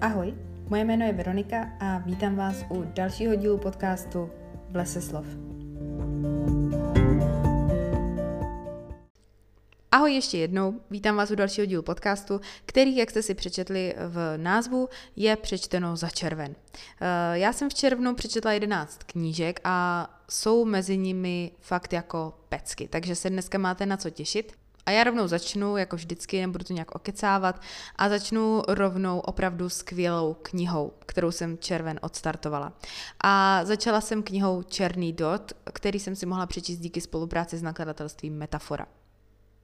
Ahoj, moje jméno je Veronika a vítám vás u dalšího dílu podcastu V lese slov. Ahoj ještě jednou, vítám vás u dalšího dílu podcastu, který, jak jste si přečetli v názvu, je přečteno za červen. Eh, já jsem v červnu přečetla 11 knížek a jsou mezi nimi fakt jako pecky, takže se dneska máte na co těšit. A já rovnou začnu, jako vždycky, nebudu to nějak okecávat, a začnu rovnou opravdu skvělou knihou, kterou jsem červen odstartovala. A začala jsem knihou Černý dot, který jsem si mohla přečíst díky spolupráci s nakladatelstvím Metafora.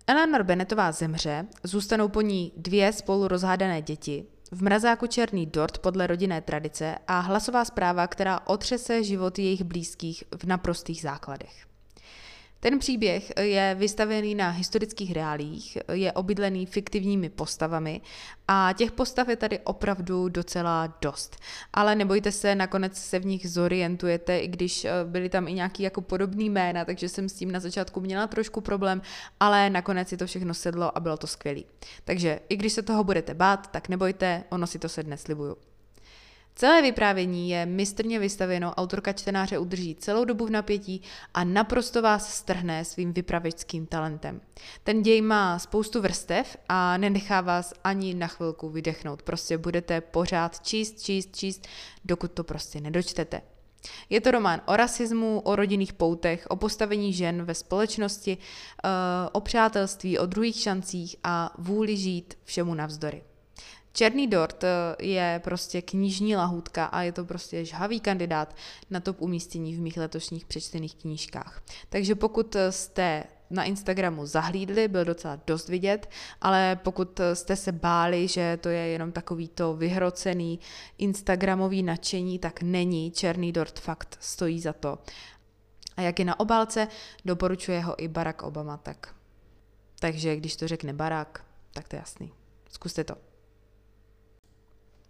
Eleanor Bennettová zemře, zůstanou po ní dvě spolu rozhádané děti, v mrazáku černý dort podle rodinné tradice a hlasová zpráva, která otřese život jejich blízkých v naprostých základech. Ten příběh je vystavený na historických reálích, je obydlený fiktivními postavami a těch postav je tady opravdu docela dost. Ale nebojte se, nakonec se v nich zorientujete, i když eh, byly tam i nějaký jako podobný jména, takže jsem s tím na začátku měla trošku problém, ale nakonec si to všechno sedlo a bylo to skvělé. Takže i když se toho budete bát, tak nebojte, ono si to sedne, slibuju. Celé vyprávění je mistrně vystavěno, autorka čtenáře udrží celou dobu v napětí a naprosto vás strhne svým vypravěčským talentem. Ten děj má spoustu vrstev a nenechá vás ani na chvilku vydechnout. Prostě budete pořád číst, číst, číst, dokud to prostě nedočtete. Je to román o rasismu, o rodinných poutech, o postavení žen ve společnosti, eh, o přátelství, o druhých šancích a vůli žít všemu navzdory. Černý dort eh, je prostě knižní lahůdka a je to prostě žhavý kandidát na top umístění v mých letošních přečtených knížkách. Takže pokud jste na Instagramu zahlídli, byl docela dost vidět, ale pokud jste se báli, že to je jenom takový to vyhrocený Instagramový nadšení, tak není. Černý dort fakt stojí za to. A jak je na obálce, doporučuje ho i Barack Obama, tak. Takže když to řekne Barack, tak to je jasný. Zkuste to.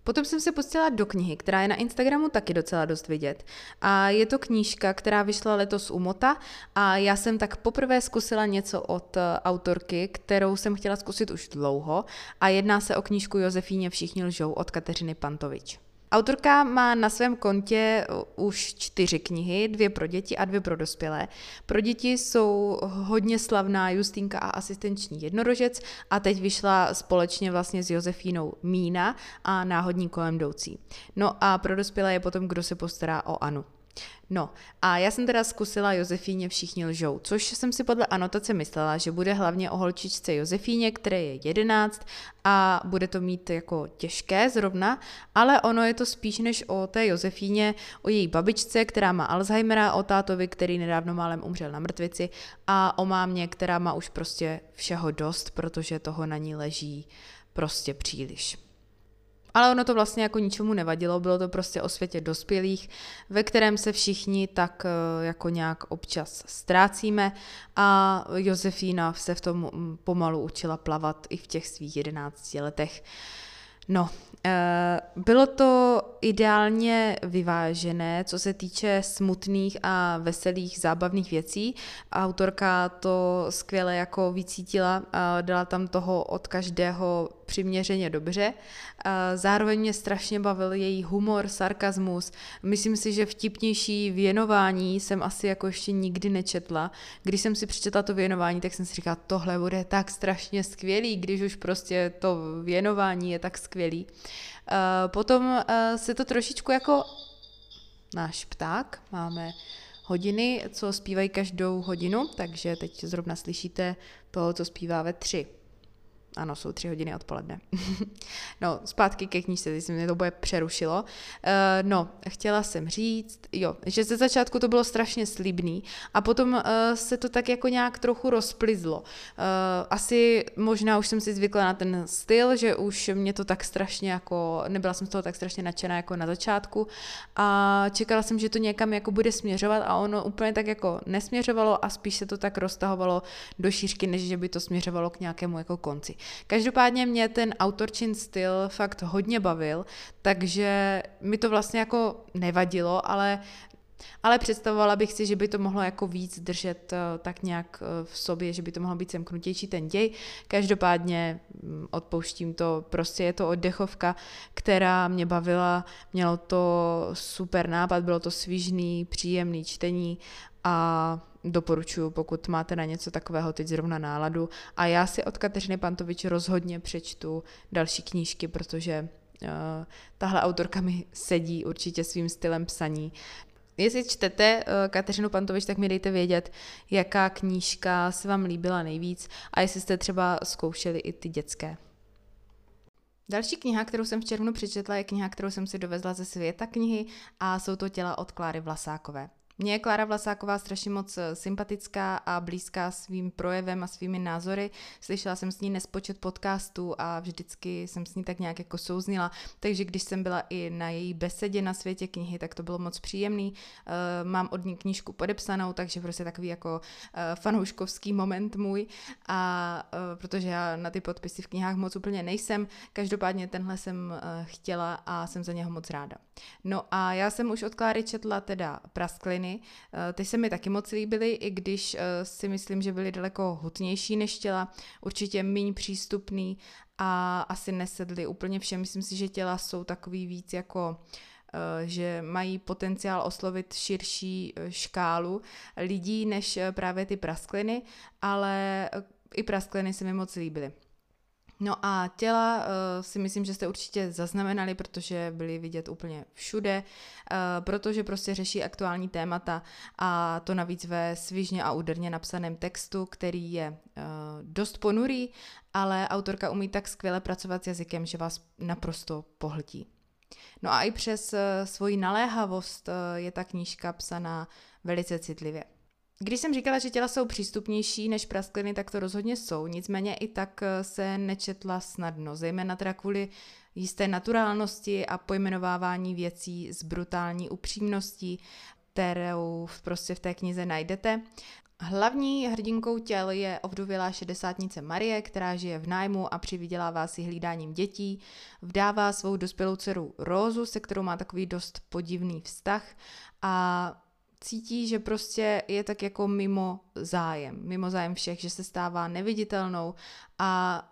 Potom jsem se pustila do knihy, která je na Instagramu taky docela dost vidět. A je to knížka, která vyšla letos u Mota a já jsem tak poprvé zkusila něco od eh, autorky, kterou jsem chtěla zkusit už dlouho a jedná se o knížku Josefíně Všichni lžou od Kateřiny Pantovič. Autorka má na svém kontě uh, už čtyři knihy, dvě pro děti a dvě pro dospělé. Pro děti jsou hodně slavná Justínka a asistenční jednorožec a teď vyšla společně vlastně s Josefínou Mína a náhodní kolem jdoucí. No a pro dospělé je potom, kdo se postará o Anu. No a já jsem teda zkusila Josefíně všichni lžou, což jsem si podle anotace myslela, že bude hlavně o holčičce Josefíně, které je 11 a bude to mít jako těžké zrovna, ale ono je to spíš než o té Josefíně, o její babičce, která má Alzheimera, o tátovi, který nedávno málem umřel na mrtvici a o mámě, která má už prostě všeho dost, protože toho na ní leží prostě příliš. Ale ono to vlastně jako ničemu nevadilo, bylo to prostě o světě dospělých, ve kterém se všichni tak eh, jako nějak občas ztrácíme a Josefína se v tom mm, pomalu učila plavat i v těch svých jedenácti letech. No, eh, bylo to ideálně vyvážené, co se týče smutných a veselých zábavných věcí. Autorka to skvěle jako vycítila dala tam toho od každého přiměřeně dobře. Zároveň mě strašně bavil její humor, sarkazmus. Myslím si, že vtipnější věnování jsem asi jako ještě nikdy nečetla. Když jsem si přečetla to věnování, tak jsem si říkala, tohle bude tak strašně skvělý, když už prostě to věnování je tak skvělý. Potom se to trošičku jako náš pták, máme hodiny, co zpívají každou hodinu, takže teď zrovna slyšíte toho, co zpívá ve tři. Ano, jsou tři hodiny odpoledne. no, zpátky ke knížce, teď se mě to bude přerušilo. Uh, no, chtěla jsem říct, jo, že ze začátku to bylo strašně slibný a potom uh, se to tak jako nějak trochu rozplizlo. Uh, asi možná už jsem si zvykla na ten styl, že už mě to tak strašně jako, nebyla jsem z toho tak strašně nadšená jako na začátku a čekala jsem, že to někam jako bude směřovat a ono úplně tak jako nesměřovalo a spíš se to tak roztahovalo do šířky, než že by to směřovalo k nějakému jako konci. Každopádně mě ten autorčin styl fakt hodně bavil, takže mi to vlastně jako nevadilo, ale Ale představovala bych si, že by to mohlo jako víc držet uh, tak nějak uh, v sobě, že by to mohlo být semknutější ten děj. Každopádně um, odpouštím to, prostě je to oddechovka, která mě bavila, mělo to super nápad, bylo to svížný, příjemný čtení a doporučuju, pokud máte na něco takového teď zrovna náladu. A já si od Kateřiny Pantovič rozhodně přečtu další knížky, protože uh, tahle autorka mi sedí určitě svým stylem psaní. Jestli čtete uh, Kateřinu Pantovič, tak mi dejte vědět, jaká knížka se vám líbila nejvíc a jestli jste třeba zkoušeli i ty dětské. Další kniha, kterou jsem v červnu přečetla, je kniha, kterou jsem si dovezla ze světa knihy a jsou to těla od Kláry Vlasákové. Mně je Klára Vlasáková strašně moc eh, sympatická a blízká svým projevem a svými názory. Slyšela jsem s ní nespočet podcastů a vždycky jsem s ní tak nějak jako souznila, takže když jsem byla i na její besedě na světě knihy, tak to bylo moc příjemný. Eh, mám od ní knížku podepsanou, takže prostě takový jako eh, fanouškovský moment můj a protože já na ty podpisy v knihách moc úplně nejsem, každopádně tenhle jsem chtěla a jsem za něho moc ráda. No a já jsem už od Kláry četla teda Praskliny, ženy. Eh, ty se mi taky moc líbily, i když eh, si myslím, že byly daleko hutnější než těla, určitě méně přístupný a asi nesedly úplně všem. Myslím si, že těla jsou takový víc jako eh, že mají potenciál oslovit širší škálu lidí než právě ty praskliny, ale i praskliny se mi moc líbily. No a těla uh, si myslím, že jste určitě zaznamenali, protože byly vidět úplně všude, uh, protože prostě řeší aktuální témata a to navíc ve svižně a úderně napsaném textu, který je uh, dost ponurý, ale autorka umí tak skvěle pracovat s jazykem, že vás naprosto pohltí. No a i přes svoji naléhavost je ta knížka psaná velice citlivě. Když jsem říkala, že těla jsou přístupnější než praskliny, tak to rozhodně jsou. Nicméně i tak eh, se nečetla snadno, zejména teda kvůli jisté naturálnosti a pojmenovávání věcí s brutální upřímností, kterou prostě v té knize najdete. Hlavní hrdinkou těl je ovdovělá šedesátnice Marie, která žije v nájmu a přivydělává si hlídáním dětí. Vdává svou dospělou dceru Rózu, se kterou má takový dost podivný vztah a cítí, že prostě je tak jako mimo zájem, mimo zájem všech, že se stává neviditelnou a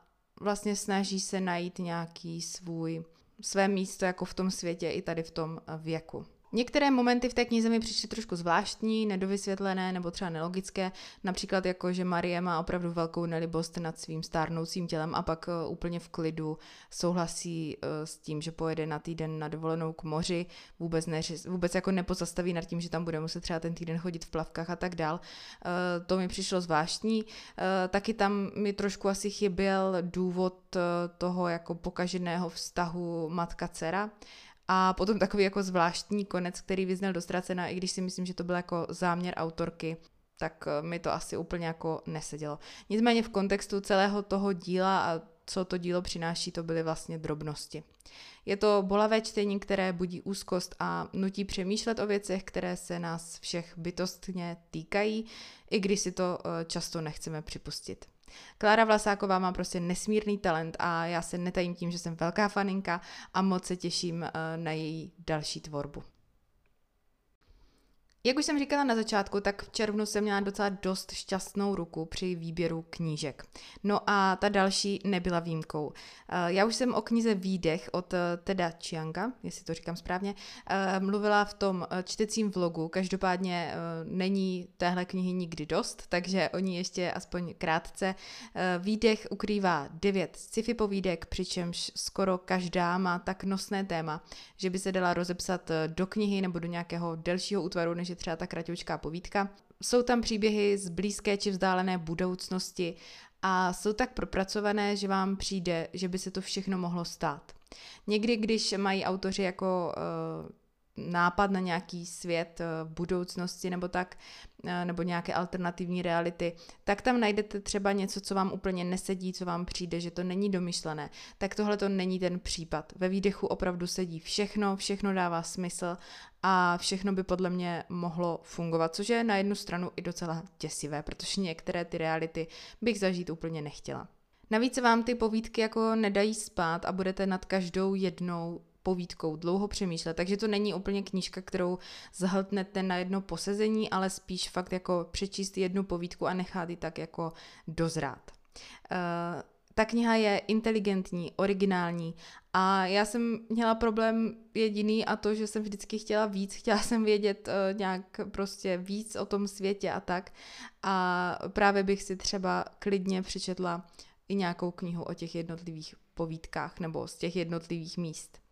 vlastně snaží se najít nějaký svůj, své místo jako v tom světě i tady v tom věku. Některé momenty v té knize mi přišly trošku zvláštní, nedovysvětlené nebo třeba nelogické, například jako, že Marie má opravdu velkou nelibost nad svým stárnoucím tělem a pak uh, úplně v klidu souhlasí uh, s tím, že pojede na týden na dovolenou k moři, vůbec, ne, vůbec jako nepozastaví nad tím, že tam bude muset třeba ten týden chodit v plavkách a tak dál. Uh, to mi přišlo zvláštní. Taky tam mi trošku asi chyběl důvod toho jako pokaženého vztahu matka-dcera, a potom takový jako zvláštní konec, který vyznal dostracena, i když si myslím, že to byl jako záměr autorky, tak eh, mi to asi úplně jako nesedělo. Nicméně v kontextu celého toho díla a co to dílo přináší, to byly vlastně drobnosti. Je to bolavé čtení, které budí úzkost a nutí přemýšlet o věcech, které se nás všech bytostně týkají, i když si to eh, často nechceme připustit. Klára Vlasáková má prostě nesmírný talent a já se netajím tím, že jsem velká faninka a moc se těším eh, na její další tvorbu. Jak už jsem říkala na začátku, tak v červnu jsem měla docela dost šťastnou ruku při výběru knížek. No a ta další nebyla výjimkou. Eh, já už jsem o knize Výdech od eh, Teda Chianga, jestli to říkám správně, eh, mluvila v tom čtecím vlogu. Každopádně není téhle knihy nikdy dost, takže o ní ještě aspoň krátce. Výdech ukrývá devět sci-fi povídek, přičemž skoro každá má tak nosné téma, že by se dala rozepsat do knihy nebo do nějakého delšího útvaru, než je třeba ta kratěčká povídka. Jsou tam příběhy z blízké či vzdálené budoucnosti a jsou tak propracované, že vám přijde, že by se to všechno mohlo stát. Někdy, když mají autoři jako uh, nápad na nějaký svět eh, budoucnosti nebo tak, eh, nebo nějaké alternativní reality, tak tam najdete třeba něco, co vám úplně nesedí, co vám přijde, že to není domyšlené. Tak tohle to není ten případ. Ve výdechu opravdu sedí všechno, všechno dává smysl a všechno by podle mě mohlo fungovat, což je na jednu stranu i docela děsivé, protože některé ty reality bych zažít úplně nechtěla. Navíc vám ty povídky jako nedají spát a budete nad každou jednou povídkou dlouho přemýšlet, takže to není úplně knížka, kterou zhltnete na jedno posezení, ale spíš fakt jako přečíst jednu povídku a nechat ji tak jako dozrát. Uh, ta kniha je inteligentní, originální a já jsem měla problém jediný a to, že jsem vždycky chtěla víc, chtěla jsem vědět uh, nějak prostě víc o tom světě a tak a právě bych si třeba klidně přečetla i nějakou knihu o těch jednotlivých povídkách nebo z těch jednotlivých míst.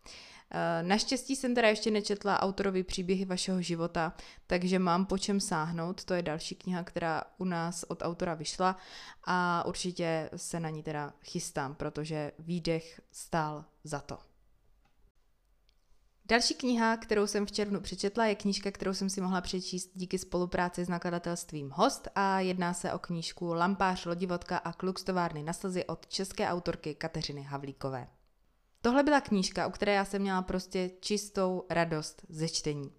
Eh, naštěstí jsem teda ještě nečetla autorovi příběhy vašeho života, takže mám po čem sáhnout. To je další kniha, která u nás od autora vyšla a určitě se na ní teda chystám, protože výdech stál za to. Další kniha, kterou jsem v červnu přečetla, je knížka, kterou jsem si mohla přečíst díky spolupráci s nakladatelstvím Host a jedná se o knížku Lampář, lodivodka a kluk z továrny na slzy od české autorky Kateřiny Havlíkové. Tohle byla knížka, u které já jsem měla prostě čistou radost ze čtení.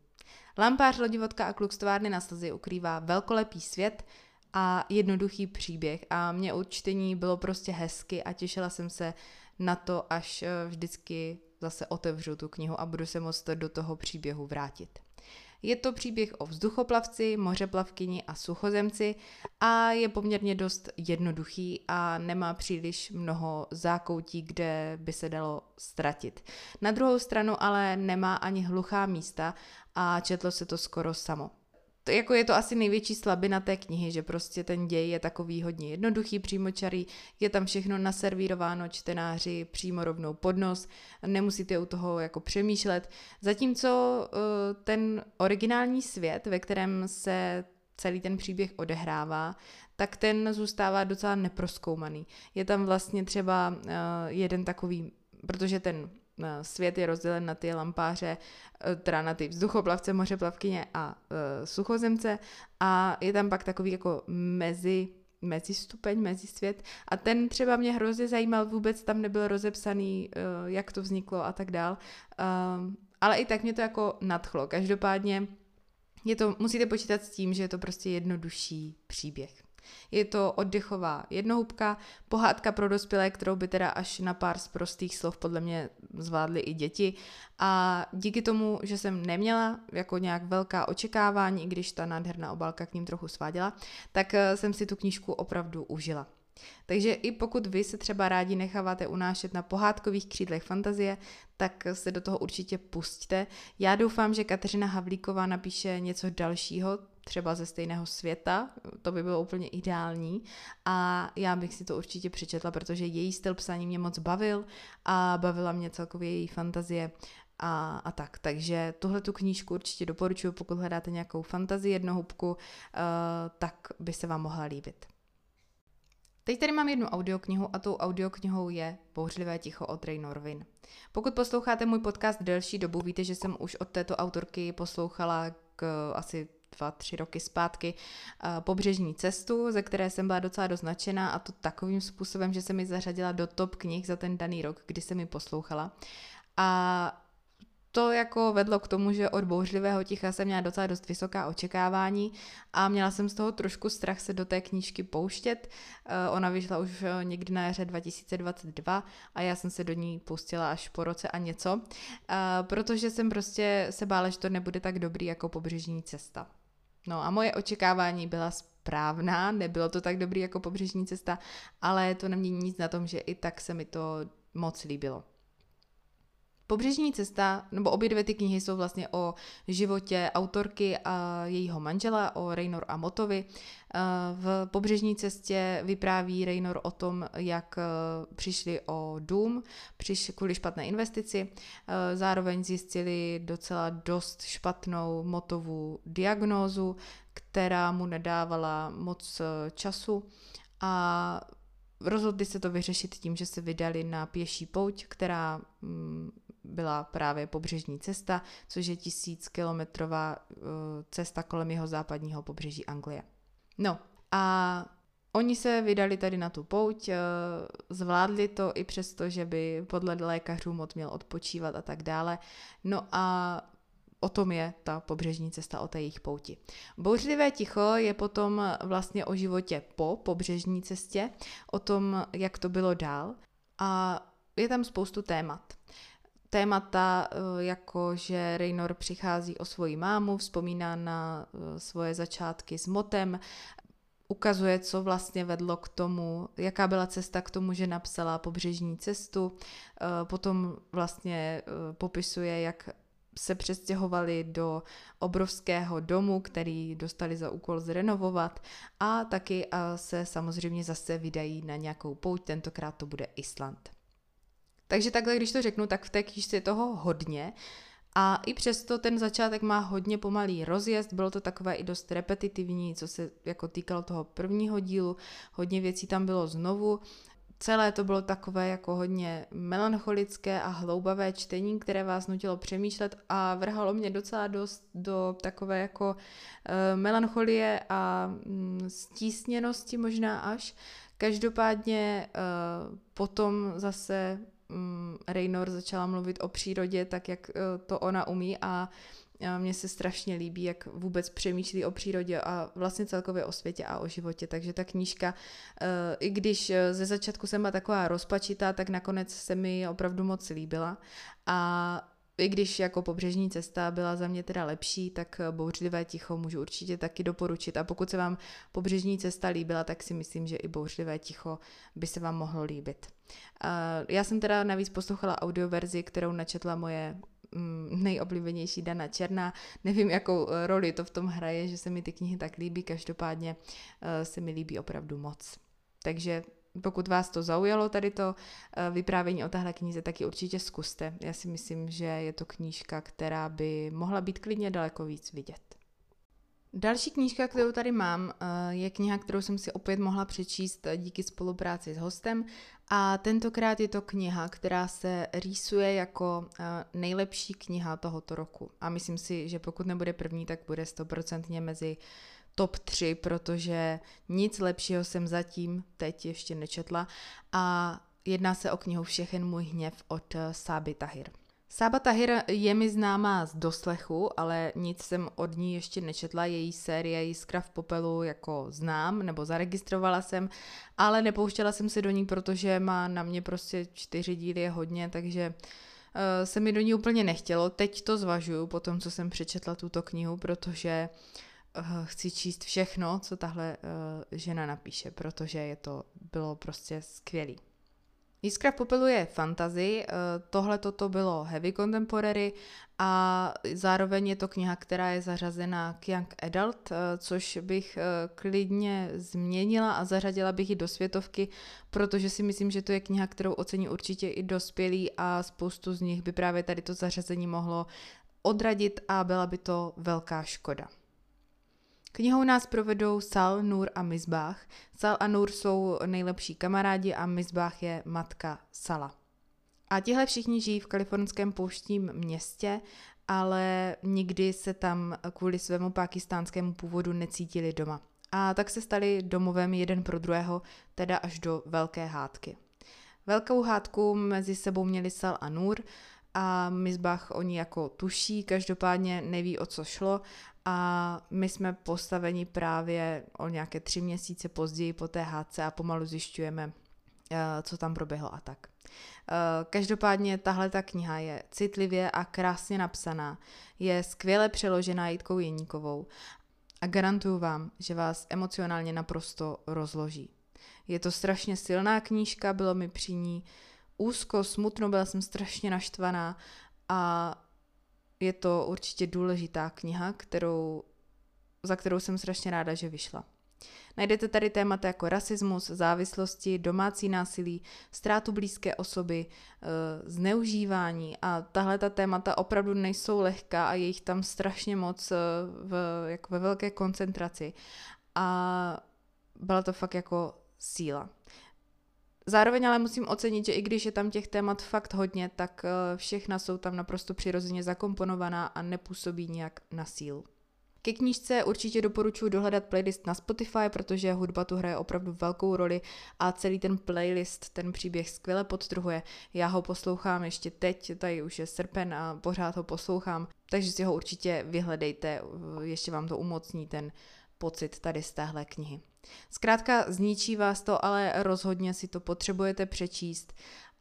Lampář, lodivodka a kluk z továrny na slzy ukrývá velkolepý svět a jednoduchý příběh a mě u čtení bylo prostě hezky a těšila jsem se na to, až eh, vždycky zase otevřu tu knihu a budu se moct do toho příběhu vrátit. Je to příběh o vzduchoplavci, mořeplavkyni a suchozemci a je poměrně dost jednoduchý a nemá příliš mnoho zákoutí, kde by se dalo ztratit. Na druhou stranu ale nemá ani hluchá místa a četlo se to skoro samo to, jako je to asi největší slabina té knihy, že prostě ten děj je takový hodně jednoduchý, přímočarý, je tam všechno naservírováno čtenáři přímo rovnou pod nos, nemusíte u toho jako přemýšlet. Zatímco uh, ten originální svět, ve kterém se celý ten příběh odehrává, tak ten zůstává docela neproskoumaný. Je tam vlastně třeba uh, jeden takový, protože ten svět je rozdělen na ty lampáře, e, teda na ty vzduchoplavce, mořeplavkyně a uh, suchozemce a je tam pak takový jako mezi mezi stupeň, mezi svět a ten třeba mě hrozně zajímal, vůbec tam nebyl rozepsaný, jak to vzniklo a tak dál, ale i tak mě to jako nadchlo. Každopádně je to, musíte počítat s tím, že je to prostě jednodušší příběh. Je to oddechová jednohubka, pohádka pro dospělé, kterou by teda až na pár z prostých slov podle mě zvládly i děti. A díky tomu, že jsem neměla jako nějak velká očekávání, i když ta nádherná obálka k ním trochu sváděla, tak eh, jsem si tu knížku opravdu užila. Takže i pokud vy se třeba rádi necháváte unášet na pohádkových křídlech fantazie, tak se do toho určitě pusťte. Já doufám, že Kateřina Havlíková napíše něco dalšího, třeba ze stejného světa, to by bylo úplně ideální a já bych si to určitě přečetla, protože její styl psaní mě moc bavil a bavila mě celkově její fantazie a, a tak. Takže tuhle tu knížku určitě doporučuji, pokud hledáte nějakou fantazii jednohubku, uh, tak by se vám mohla líbit. Teď tady mám jednu audioknihu a tou audioknihou je Bouřlivé ticho od Ray Norvin. Pokud posloucháte můj podcast delší dobu, víte, že jsem už od této autorky poslouchala k asi dva, tři roky zpátky pobřežní cestu, ze které jsem byla docela doznačená a to takovým způsobem, že se mi zařadila do top knih za ten daný rok, kdy jsem mi poslouchala. A to jako vedlo k tomu, že od bouřlivého ticha jsem měla docela dost vysoká očekávání a měla jsem z toho trošku strach se do té knížky pouštět. Eh, ona vyšla už eh, někdy na jaře 2022 a já jsem se do ní pustila až po roce a něco, eh, protože jsem prostě se bála, že to nebude tak dobrý jako pobřežní cesta. No a moje očekávání byla správná, nebylo to tak dobrý jako pobřežní cesta, ale to nemění nic na tom, že i tak se mi to moc líbilo. Pobřežní cesta, nebo obě dvě ty knihy jsou vlastně o životě autorky a jejího manžela, o Raynor a Motovi. Eh, v Pobřežní cestě vypráví Raynor o tom, jak eh, přišli o dům, přišli kvůli špatné investici, eh, zároveň zjistili docela dost špatnou Motovu diagnózu, která mu nedávala moc času a rozhodli se to vyřešit tím, že se vydali na pěší pouť, která mm, byla právě pobřežní cesta, což je tisíckilometrová uh, cesta kolem jeho západního pobřeží Anglie. No a Oni se vydali tady na tu pouť, uh, zvládli to i přesto, že by podle lékařů mod měl odpočívat a tak dále. No a o tom je ta pobřežní cesta, o té jejich pouti. Bouřlivé ticho je potom vlastně o životě po pobřežní cestě, o tom, jak to bylo dál a je tam spoustu témat. Témata, eh, jako že Raynor přichází o svoji mámu, vzpomíná na eh, svoje začátky s motem, ukazuje, co vlastně vedlo k tomu, jaká byla cesta k tomu, že napsala pobřežní cestu, eh, potom vlastně popisuje, jak se přestěhovali do obrovského domu, který dostali za úkol zrenovovat a taky se samozřejmě zase vydají na nějakou pouť, tentokrát to bude Island. Takže takhle, když to řeknu, tak v té knížce je toho hodně. A i přesto ten začátek má hodně pomalý rozjezd, bylo to takové i dost repetitivní, co se jako týkalo toho prvního dílu, hodně věcí tam bylo znovu. Celé to bylo takové jako hodně melancholické a hloubavé čtení, které vás nutilo přemýšlet a vrhalo mě docela dost do takové jako uh, melancholie a um, stísněnosti možná až. Každopádně uh, potom zase Raynor začala mluvit o přírodě tak, jak uh, to ona umí a mně se strašně líbí, jak vůbec přemýšlí o přírodě a vlastně celkově o světě a o životě. Takže ta knížka, eh, i když eh, ze začátku jsem byla taková rozpačitá, tak nakonec se mi opravdu moc líbila. A i když jako pobřežní cesta byla za mě teda lepší, tak bouřlivé ticho můžu určitě taky doporučit. A pokud se vám pobřežní cesta líbila, tak si myslím, že i bouřlivé ticho by se vám mohlo líbit. Já jsem teda navíc poslouchala audioverzi, kterou načetla moje mm, nejoblíbenější Dana Černá. Nevím, jakou eh, roli to v tom hraje, že se mi ty knihy tak líbí, každopádně eh, se mi líbí opravdu moc. Takže pokud vás to zaujalo, tady to eh, vyprávění o téhle knize, tak ji určitě zkuste. Já si myslím, že je to knížka, která by mohla být klidně daleko víc vidět. Další knížka, kterou tady mám, eh, je kniha, kterou jsem si opět mohla přečíst díky spolupráci s hostem a tentokrát je to kniha, která se rýsuje jako eh, nejlepší kniha tohoto roku. A myslím si, že pokud nebude první, tak bude stoprocentně mezi top 3, protože nic lepšího jsem zatím teď ještě nečetla a jedná se o knihu Všechen můj hněv od eh, Sáby Tahir. Sába Tahir je mi známá z doslechu, ale nic jsem od ní ještě nečetla. Její série Jiskra v popelu jako znám, nebo zaregistrovala jsem, ale nepouštěla jsem se do ní, protože má na mě prostě čtyři díly je hodně, takže uh, se mi do ní úplně nechtělo. Teď to zvažuju po tom, co jsem přečetla tuto knihu, protože uh, chci číst všechno, co tahle uh, žena napíše, protože je to bylo prostě skvělý. Jiskra popelu je fantasy, eh, tohle toto bylo heavy contemporary a zároveň je to kniha, která je zařazena k young adult, což bych klidně změnila a zařadila bych ji do světovky, protože si myslím, že to je kniha, kterou ocení určitě i dospělí a spoustu z nich by právě tady to zařazení mohlo odradit a byla by to velká škoda. Knihou nás provedou Sal, Nur a Mizbách. Sal a Nur jsou nejlepší kamarádi a Mizbách je matka Sala. A tihle všichni žijí v kalifornském pouštním městě, ale nikdy se tam kvůli svému pakistánskému původu necítili doma. A tak se stali domovem jeden pro druhého, teda až do velké hádky. Velkou hádku mezi sebou měli Sal a Nur a Mizbach oni jako tuší, každopádně neví, o co šlo a my jsme postaveni právě o nějaké tři měsíce později po té hádce a pomalu zjišťujeme, eh, co tam proběhlo a tak. Eh, každopádně tahle ta kniha je citlivě a krásně napsaná, je skvěle přeložená Jitkou Jeníkovou a garantuju vám, že vás emocionálně naprosto rozloží. Je to strašně silná knížka, bylo mi při ní úzko, smutno, byla jsem strašně naštvaná a je to určitě důležitá kniha, kterou, za kterou jsem strašně ráda, že vyšla. Najdete tady témata jako rasismus, závislosti, domácí násilí, ztrátu blízké osoby, eh, zneužívání a tahle ta témata opravdu nejsou lehká a je jich tam strašně moc eh, v, jako ve velké koncentraci. A byla to fakt jako síla. Zároveň ale musím ocenit, že i když je tam těch témat fakt hodně, tak eh, všechna jsou tam naprosto přirozeně zakomponovaná a nepůsobí nějak na sílu. Ke knížce určitě doporučuji dohledat playlist na Spotify, protože hudba tu hraje opravdu velkou roli a celý ten playlist ten příběh skvěle podtrhuje. Já ho poslouchám ještě teď, tady už je srpen a pořád ho poslouchám, takže si ho určitě vyhledejte, ještě vám to umocní ten pocit tady z téhle knihy. Zkrátka zničí vás to, ale rozhodně si to potřebujete přečíst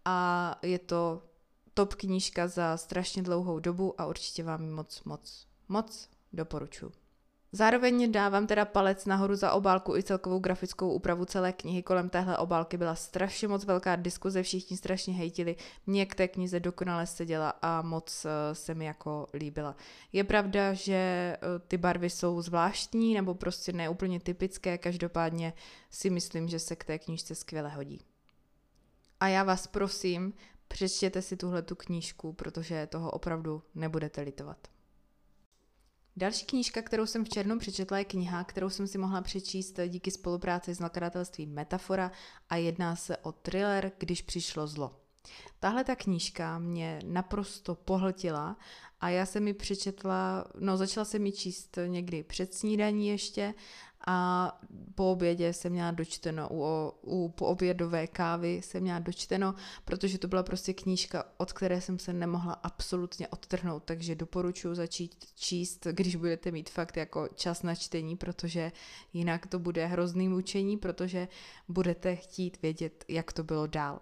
a je to top knížka za strašně dlouhou dobu a určitě vám moc, moc, moc doporučuji. Zároveň dávám teda palec nahoru za obálku i celkovou grafickou úpravu celé knihy. Kolem téhle obálky byla strašně moc velká diskuze, všichni strašně hejtili. Mně k té knize dokonale seděla a moc eh, se mi jako líbila. Je pravda, že eh, ty barvy jsou zvláštní nebo prostě neúplně typické, každopádně si myslím, že se k té knižce skvěle hodí. A já vás prosím, přečtěte si tuhle tu knížku, protože toho opravdu nebudete litovat. Další knížka, kterou jsem v černu přečetla, je kniha, kterou jsem si mohla přečíst díky spolupráci s nakladatelstvím Metafora a jedná se o thriller Když přišlo zlo. Tahle ta knížka mě naprosto pohltila a já jsem mi přečetla, no začala jsem mi číst někdy před snídaní ještě a po obědě jsem měla dočteno, u, u poobědové kávy jsem měla dočteno, protože to byla prostě knížka, od které jsem se nemohla absolutně odtrhnout, takže doporučuji začít číst, když budete mít fakt jako čas na čtení, protože jinak to bude hrozný mučení, protože budete chtít vědět, jak to bylo dál.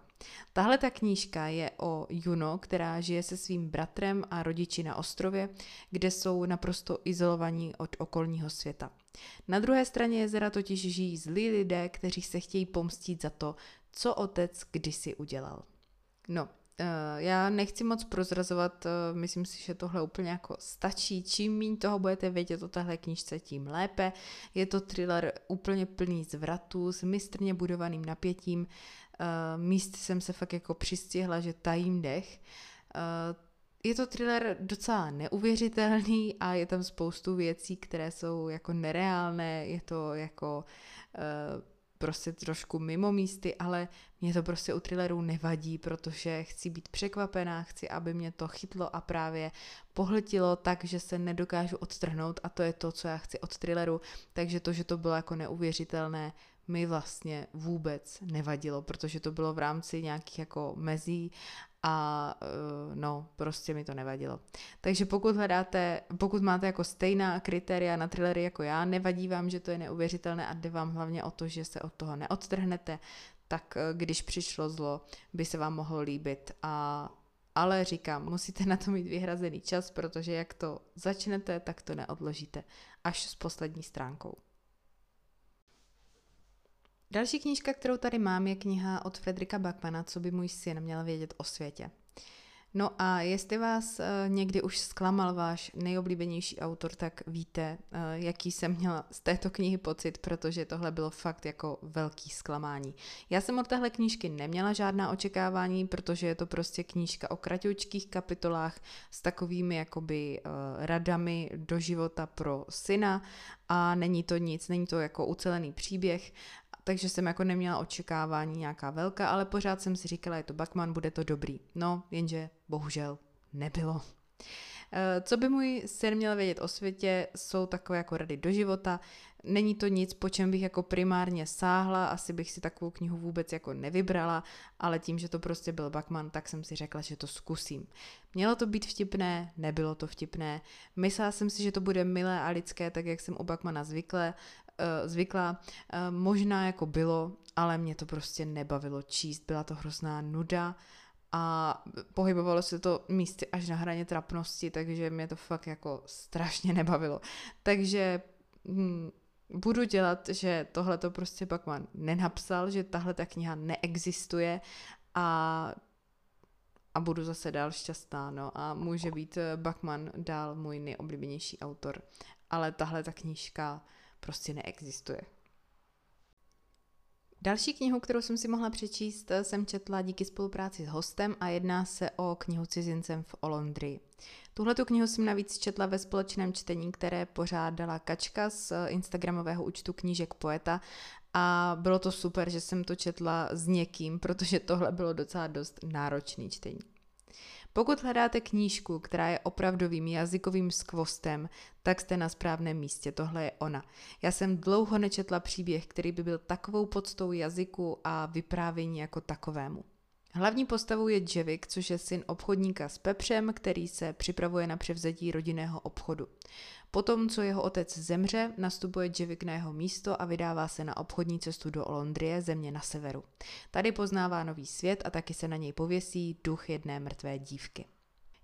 Tahle ta knížka je o Juno, která žije se svým bratrem a rodiči na ostrově, kde jsou naprosto izolovaní od okolního světa. Na druhé straně jezera totiž žijí zlí lidé, kteří se chtějí pomstit za to, co otec kdysi udělal. No, eh, já nechci moc prozrazovat, eh, myslím si, že tohle úplně jako stačí. Čím méně toho budete vědět o téhle knižce, tím lépe. Je to thriller úplně plný zvratů s mistrně budovaným napětím. Eh, míst jsem se fakt jako přistihla, že tajím dech. Je to thriller docela neuvěřitelný a je tam spoustu věcí, které jsou jako nereálné, je to jako uh, prostě trošku mimo místy, ale mě to prostě u thrillerů nevadí, protože chci být překvapená, chci, aby mě to chytlo a právě pohltilo tak, že se nedokážu odtrhnout a to je to, co já chci od thrilleru, takže to, že to bylo jako neuvěřitelné, mi vlastně vůbec nevadilo, protože to bylo v rámci nějakých jako mezí a uh, no, prostě mi to nevadilo. Takže pokud hledáte, pokud máte jako stejná kritéria na thrillery jako já, nevadí vám, že to je neuvěřitelné a jde vám hlavně o to, že se od toho neodtrhnete, tak uh, když přišlo zlo, by se vám mohlo líbit a ale říkám, musíte na to mít vyhrazený čas, protože jak to začnete, tak to neodložíte až s poslední stránkou. Další knížka, kterou tady mám, je kniha od Fredrika Backmana, co by můj syn měl vědět o světě. No a jestli vás uh, někdy už zklamal váš nejoblíbenější autor, tak víte, uh, jaký jsem měla z této knihy pocit, protože tohle bylo fakt jako velký zklamání. Já jsem od téhle knížky neměla žádná očekávání, protože je to prostě knížka o kratoučkých kapitolách s takovými jakoby uh, radami do života pro syna a není to nic, není to jako ucelený příběh takže jsem jako neměla očekávání nějaká velká, ale pořád jsem si říkala, je to Bakman, bude to dobrý. No, jenže bohužel nebylo. Eh, co by můj syn měl vědět o světě, jsou takové jako rady do života. Není to nic, po čem bych jako primárně sáhla, asi bych si takovou knihu vůbec jako nevybrala, ale tím, že to prostě byl Bakman, tak jsem si řekla, že to zkusím. Mělo to být vtipné, nebylo to vtipné. Myslela jsem si, že to bude milé a lidské, tak jak jsem u Bakmana zvykle, zvyklá. Uh, možná jako bylo, ale mě to prostě nebavilo číst. Byla to hrozná nuda a pohybovalo se to místy až na hraně trapnosti, takže mě to fakt jako strašně nebavilo. Takže hm, budu dělat, že tohle to prostě Bakman nenapsal, že tahle ta kniha neexistuje a a budu zase dál šťastná, no a může být Bakman dál můj nejoblíbenější autor. Ale tahle ta knížka prostě neexistuje. Další knihu, kterou jsem si mohla přečíst, jsem četla díky spolupráci s hostem a jedná se o knihu Cizincem v Olondrii. Tuhle tu knihu jsem navíc četla ve společném čtení, které pořádala Kačka z instagramového účtu knížek Poeta a bylo to super, že jsem to četla s někým, protože tohle bylo docela dost náročný čtení. Pokud hledáte knížku, která je opravdovým jazykovým skvostem, tak jste na správném místě, tohle je ona. Já jsem dlouho nečetla příběh, který by byl takovou podstou jazyku a vyprávění jako takovému. Hlavní postavou je Jevik, což je syn obchodníka s Pepřem, který se připravuje na převzetí rodinného obchodu. Potom, co jeho otec zemře, nastupuje Jevik na jeho místo a vydává se na obchodní cestu do Olondrie, země na severu. Tady poznává nový svět a taky se na něj pověsí duch jedné mrtvé dívky.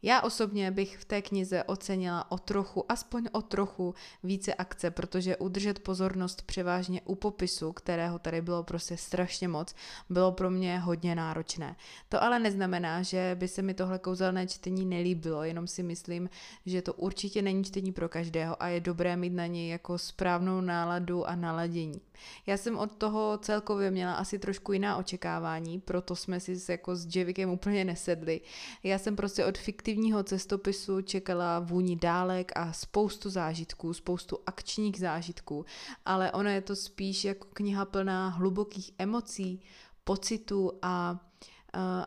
Já osobně bych v té knize ocenila o trochu, aspoň o trochu více akce, protože udržet pozornost převážně u popisu, kterého tady bylo prostě strašně moc, bylo pro mě hodně náročné. To ale neznamená, že by se mi tohle kouzelné čtení nelíbilo, jenom si myslím, že to určitě není čtení pro každého a je dobré mít na něj jako správnou náladu a naladění. Já jsem od toho celkově měla asi trošku jiná očekávání, proto jsme si jako s Jevikem úplně nesedli. Já jsem prostě od fiktivního cestopisu čekala vůni dálek a spoustu zážitků, spoustu akčních zážitků, ale ono je to spíš jako kniha plná hlubokých emocí, pocitů a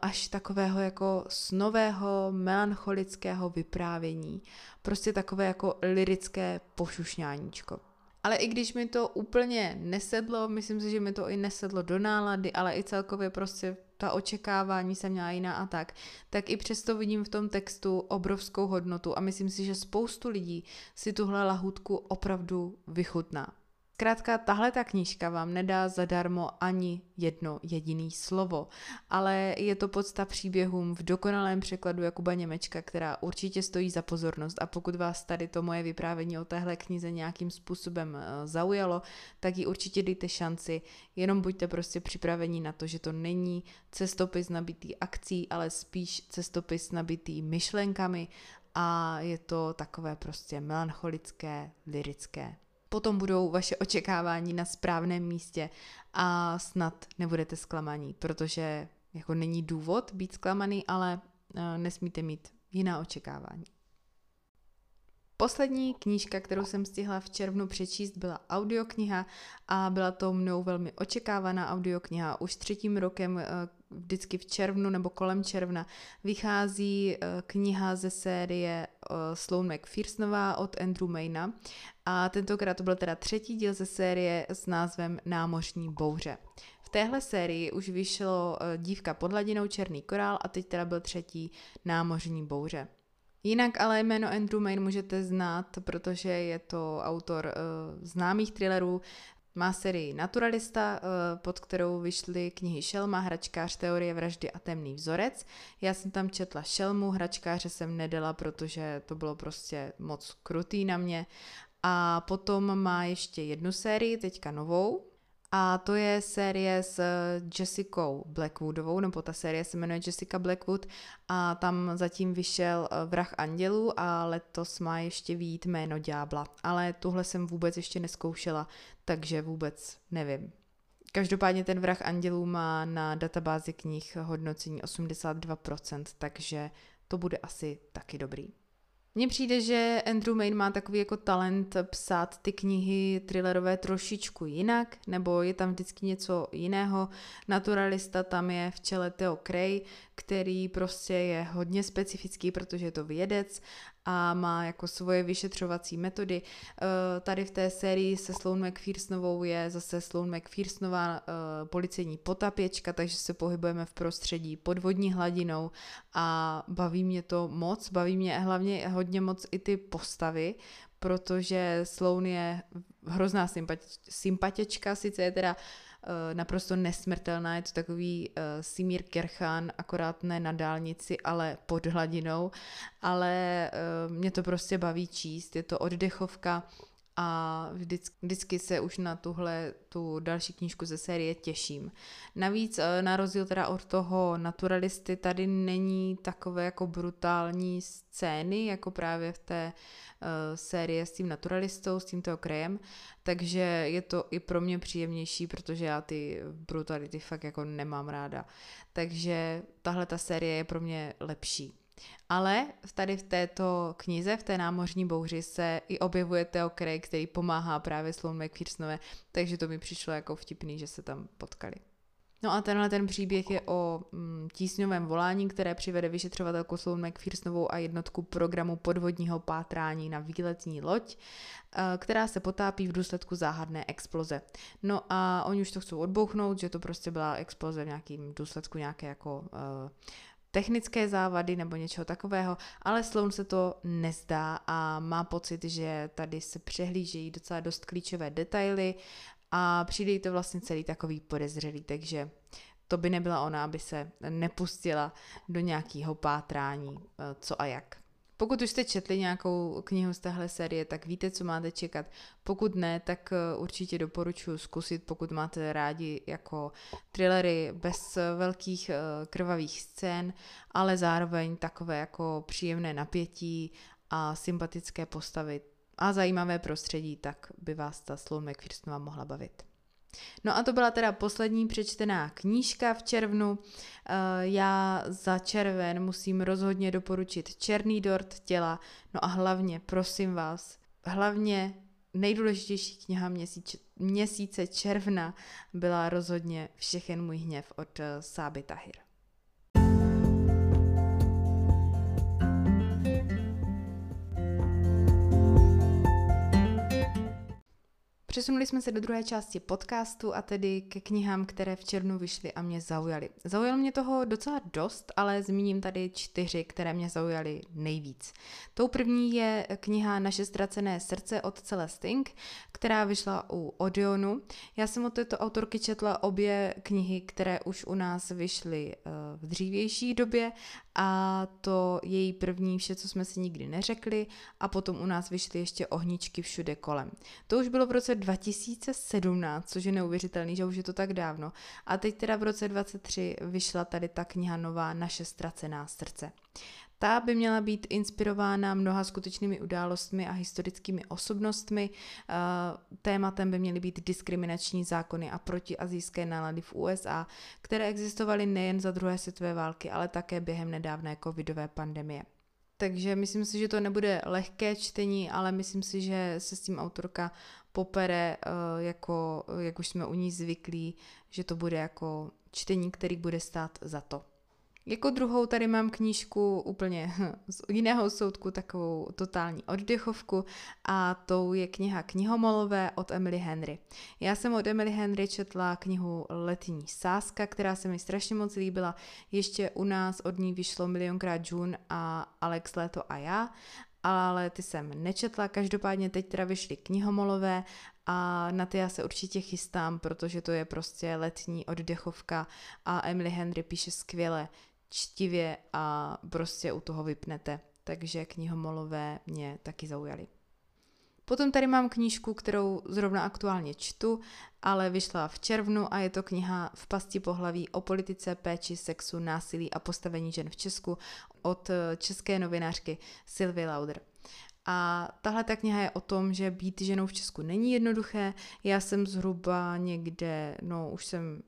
až takového jako snového, melancholického vyprávění. Prostě takové jako lirické pošušňáníčko. Ale i když mi to úplně nesedlo, myslím si, že mi to i nesedlo do nálady, ale i celkově prostě ta očekávání jsem měla jiná a tak, tak i přesto vidím v tom textu obrovskou hodnotu a myslím si, že spoustu lidí si tuhle lahutku opravdu vychutná. Zkrátka, tahle ta knížka vám nedá zadarmo ani jedno jediný slovo, ale je to podsta příběhům v dokonalém překladu Jakuba Němečka, která určitě stojí za pozornost. A pokud vás tady to moje vyprávění o téhle knize nějakým způsobem eh, zaujalo, tak ji určitě dejte šanci, jenom buďte prostě připraveni na to, že to není cestopis nabitý akcí, ale spíš cestopis nabitý myšlenkami. A je to takové prostě melancholické, lirické potom budou vaše očekávání na správném místě a snad nebudete zklamaní, protože jako není důvod být zklamaný, ale eh, nesmíte mít jiná očekávání. Poslední knížka, kterou jsem stihla v červnu přečíst, byla audiokniha a byla to mnou velmi očekávaná audiokniha. Už třetím rokem, eh, vždycky v červnu nebo kolem června, vychází eh, kniha ze série Sloan McPhersonová od Andrew Mayna a tentokrát to byl teda třetí díl ze série s názvem Námořní bouře. V téhle sérii už vyšlo Dívka pod hladinou Černý korál a teď teda byl třetí Námořní bouře. Jinak ale jméno Andrew Main můžete znát, protože je to autor uh, známých thrillerů, má sérii Naturalista, uh, pod kterou vyšly knihy Šelma, Hračkář, Teorie vraždy a Temný vzorec. Já jsem tam četla Šelmu, Hračkáře jsem nedala, protože to bylo prostě moc krutý na mě. A potom má ještě jednu sérii, teďka novou, a to je série s Jessicou Blackwoodovou, nebo ta série se jmenuje Jessica Blackwood a tam zatím vyšel eh, Vrah andělů a letos má ještě výjít jméno Ďábla. Ale tuhle jsem vůbec ještě neskoušela, takže vůbec nevím. Každopádně ten Vrah andělů má na databázi knih hodnocení 82%, takže to bude asi taky dobrý. Mně přijde, že Andrew Main má takový jako talent psát ty knihy thrillerové trošičku jinak, nebo je tam vždycky něco jiného. Naturalista tam je v čele Theo Cray, který prostě je hodně specifický, protože je to vědec a má jako svoje vyšetřovací metody. Eh, tady v té sérii se Sloan McPhersonovou je zase Sloan McPhersonová eh, policejní potapěčka, takže se pohybujeme v prostředí pod vodní hladinou a baví mě to moc, baví mě hlavně hodně moc i ty postavy, protože Sloan je hrozná sympatička, sice je teda uh, naprosto nesmrtelná, je to takový uh, Simír Kerchan, akorát ne na dálnici, ale pod hladinou, ale uh, mě to prostě baví číst, je to oddechovka, a vždycky, vždycky se už na tuhle tu další knížku ze série těším. Navíc eh, na rozdíl teda od toho naturalisty tady není takové jako brutální scény, jako právě v té uh, série s tím naturalistou, s tímto okrajem, takže je to i pro mě příjemnější, protože já ty brutality fakt jako nemám ráda. Takže tahle ta série je pro mě lepší. Ale tady v této knize, v té námořní bouři, se i objevuje Theo Craig, který pomáhá právě Sloan McPhersonové, takže to mi přišlo jako vtipný, že se tam potkali. No a tenhle ten příběh je o mm, tísňovém volání, které přivede vyšetřovatelku Sloan McPhersonovou a jednotku programu podvodního pátrání na výletní loď, uh, která se potápí v důsledku záhadné exploze. No a oni už to chcou odbouchnout, že to prostě byla exploze v nějakým důsledku nějaké jako uh, technické závady nebo něčeho takového, ale Sloan se to nezdá a má pocit, že tady se přehlížejí docela dost klíčové detaily a přijde jí to vlastně celý takový podezřelý, takže to by nebyla ona, aby se nepustila do nějakého pátrání, eh, co a jak. Pokud už jste četli nějakou knihu z téhle série, tak víte, co máte čekat. Pokud ne, tak eh, určitě doporučuji zkusit, pokud máte rádi jako thrillery bez velkých eh, krvavých scén, ale zároveň takové jako příjemné napětí a sympatické postavy a zajímavé prostředí, tak by vás ta Sloan McPhersonova mohla bavit. No a to byla teda poslední přečtená knížka v červnu. Eh, já za červen musím rozhodně doporučit Černý dort těla, no a hlavně, prosím vás, hlavně nejdůležitější kniha měsíce, měsíce června byla rozhodně Všechen můj hněv od eh, Sáby Tahir. Přesunuli jsme se do druhé části podcastu a tedy ke knihám, které v červnu vyšly a mě zaujaly. Zaujalo mě toho docela dost, ale zmíním tady čtyři, které mě zaujaly nejvíc. Tou první je kniha Naše ztracené srdce od Celestink, která vyšla u Odeonu. Já jsem od této autorky četla obě knihy, které už u nás vyšly eh, v dřívější době a to její první vše, co jsme si nikdy neřekli a potom u nás vyšly ještě ohničky všude kolem. To už bylo v roce 2017, což je neuvěřitelný, že už je to tak dávno. A teď teda v roce 2023 vyšla tady ta kniha nová Naše ztracená srdce. Ta by měla být inspirována mnoha skutečnými událostmi a historickými osobnostmi. Eh, tématem by měly být diskriminační zákony a protiazijské nálady v USA, které existovaly nejen za druhé světové války, ale také během nedávné covidové pandemie. Takže myslím si, že to nebude lehké čtení, ale myslím si, že se s tím autorka popere, eh, jako, jak už jsme u ní zvyklí, že to bude jako čtení, který bude stát za to. Jako druhou tady mám knížku úplně z jiného soudku, takovou totální oddechovku a tou je kniha Knihomolové od Emily Henry. Já jsem od Emily Henry četla knihu Letní sáska, která se mi strašně moc líbila. Ještě u nás od ní vyšlo milionkrát June a Alex Leto a já ale ty jsem nečetla, každopádně teď teda vyšly knihomolové a na ty já se určitě chystám, protože to je prostě letní oddechovka a Emily Henry píše skvěle čtivě a prostě u toho vypnete. Takže knihomolové mě taky zaujaly. Potom tady mám knížku, kterou zrovna aktuálně čtu, ale vyšla v červnu a je to kniha V pasti pohlaví o politice, péči, sexu, násilí a postavení žen v Česku od české novinářky Sylvie Lauder. A tahle ta kniha je o tom, že být ženou v Česku není jednoduché. Já jsem zhruba někde, no už jsem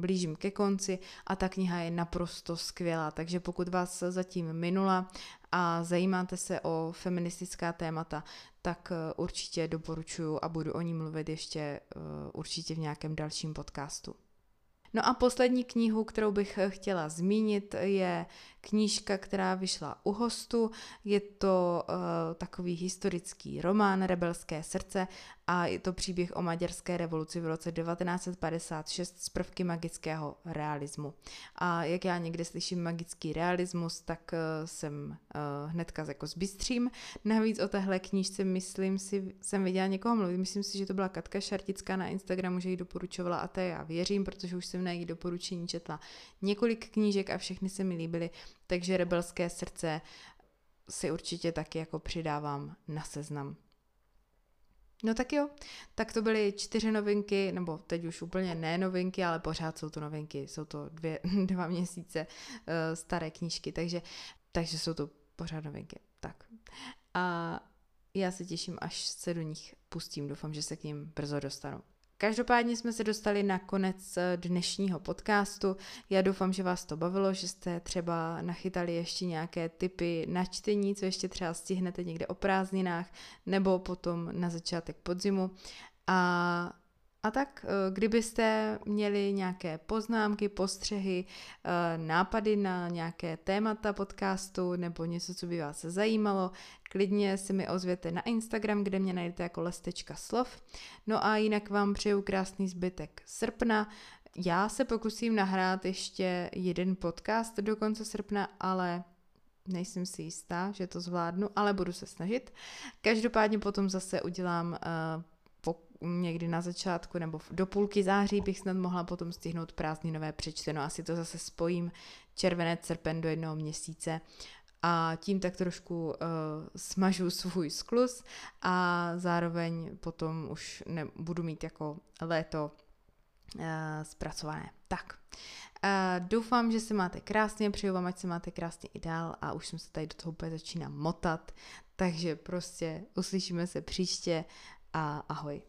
blížím ke konci a ta kniha je naprosto skvělá, takže pokud vás zatím minula a zajímáte se o feministická témata, tak eh, určitě doporučuji a budu o ní mluvit ještě eh, určitě v nějakém dalším podcastu. No a poslední knihu, kterou bych chtěla zmínit, je knížka, která vyšla u hostu. Je to uh, takový historický román Rebelské srdce a je to příběh o maďarské revoluci v roce 1956 s prvky magického realismu. A jak já někde slyším magický realismus, tak uh, jsem uh, hnedka jako zbystřím. Navíc o téhle knížce, myslím si, jsem viděla někoho mluvit, myslím si, že to byla Katka Šartická na Instagramu, že ji doporučovala a to já věřím, protože už jsem na její doporučení četla několik knížek a všechny se mi líbily, takže Rebelské srdce si určitě taky jako přidávám na seznam. No tak jo, tak to byly čtyři novinky, nebo teď už úplně ne novinky, ale pořád jsou to novinky, jsou to dvě, dva měsíce uh, staré knížky, takže, takže jsou to pořád novinky. Tak. A já se těším, až se do nich pustím, doufám, že se k ním brzo dostanu. Každopádně jsme se dostali na konec eh, dnešního podcastu. Já doufám, že vás to bavilo, že jste třeba nachytali ještě nějaké typy na čtení, co ještě třeba stihnete někde o prázdninách, nebo potom na začátek podzimu. A A tak, eh, kdybyste měli nějaké poznámky, postřehy, eh, nápady na nějaké témata podcastu nebo něco, co by vás zajímalo, klidně si mi ozvěte na Instagram, kde mě najdete jako lestečka slov. No a jinak vám přeju krásný zbytek srpna. Já se pokusím nahrát ještě jeden podcast do konce srpna, ale nejsem si jistá, že to zvládnu, ale budu se snažit. Každopádně potom zase udělám uh, někdy na začátku nebo do půlky září bych snad mohla potom stihnout prázdninové přečteno. Asi to zase spojím červenec, srpen do jednoho měsíce a tím tak trošku uh, smažu svůj sklus a zároveň potom už nebudu mít jako léto uh, zpracované. Tak, uh, doufám, že se máte krásně, přeju vám, ať se máte krásně i dál a už jsem se tady do toho úplně začíná motat, takže prostě uslyšíme se příště a ahoj.